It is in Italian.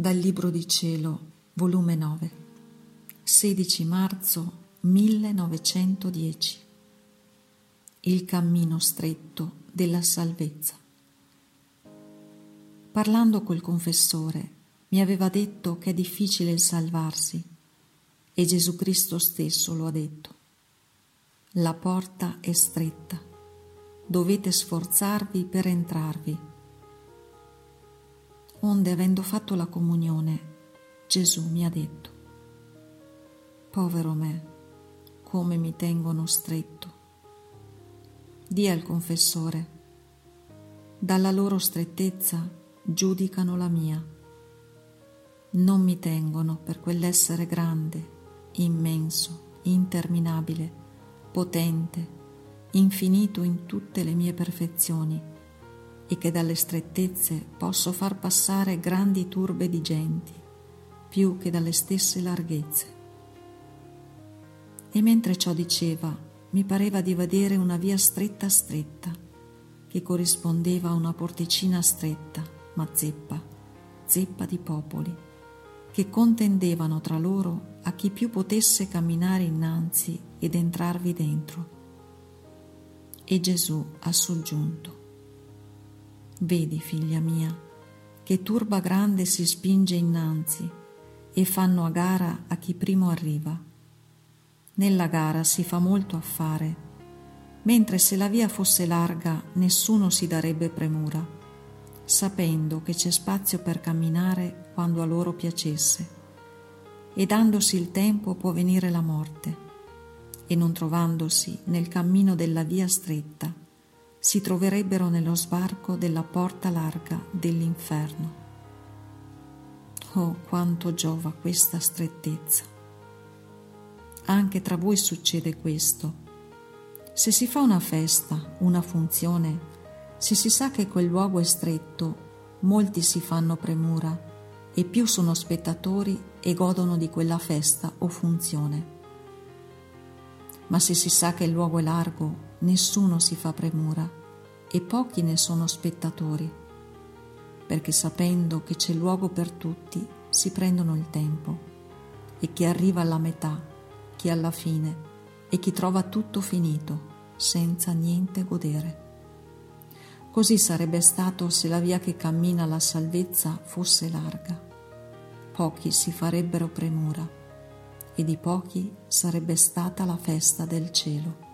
Dal Libro di Cielo, volume 9, 16 marzo 1910. Il cammino stretto della salvezza. Parlando col confessore, mi aveva detto che è difficile il salvarsi e Gesù Cristo stesso lo ha detto. La porta è stretta, dovete sforzarvi per entrarvi onde avendo fatto la comunione, Gesù mi ha detto, povero me, come mi tengono stretto. Dì al confessore, dalla loro strettezza giudicano la mia. Non mi tengono per quell'essere grande, immenso, interminabile, potente, infinito in tutte le mie perfezioni e che dalle strettezze posso far passare grandi turbe di genti, più che dalle stesse larghezze. E mentre ciò diceva, mi pareva di vedere una via stretta stretta, che corrispondeva a una porticina stretta, ma zeppa, zeppa di popoli, che contendevano tra loro a chi più potesse camminare innanzi ed entrarvi dentro. E Gesù ha soggiunto. Vedi, figlia mia, che turba grande si spinge innanzi e fanno a gara a chi primo arriva. Nella gara si fa molto affare, mentre se la via fosse larga nessuno si darebbe premura, sapendo che c'è spazio per camminare quando a loro piacesse, e dandosi il tempo può venire la morte, e non trovandosi nel cammino della via stretta, si troverebbero nello sbarco della porta larga dell'inferno. Oh, quanto giova questa strettezza. Anche tra voi succede questo. Se si fa una festa, una funzione, se si sa che quel luogo è stretto, molti si fanno premura e più sono spettatori e godono di quella festa o funzione. Ma se si sa che il luogo è largo, nessuno si fa premura e pochi ne sono spettatori, perché sapendo che c'è luogo per tutti si prendono il tempo e chi arriva alla metà, chi alla fine e chi trova tutto finito senza niente godere. Così sarebbe stato se la via che cammina alla salvezza fosse larga. Pochi si farebbero premura e di pochi sarebbe stata la festa del cielo.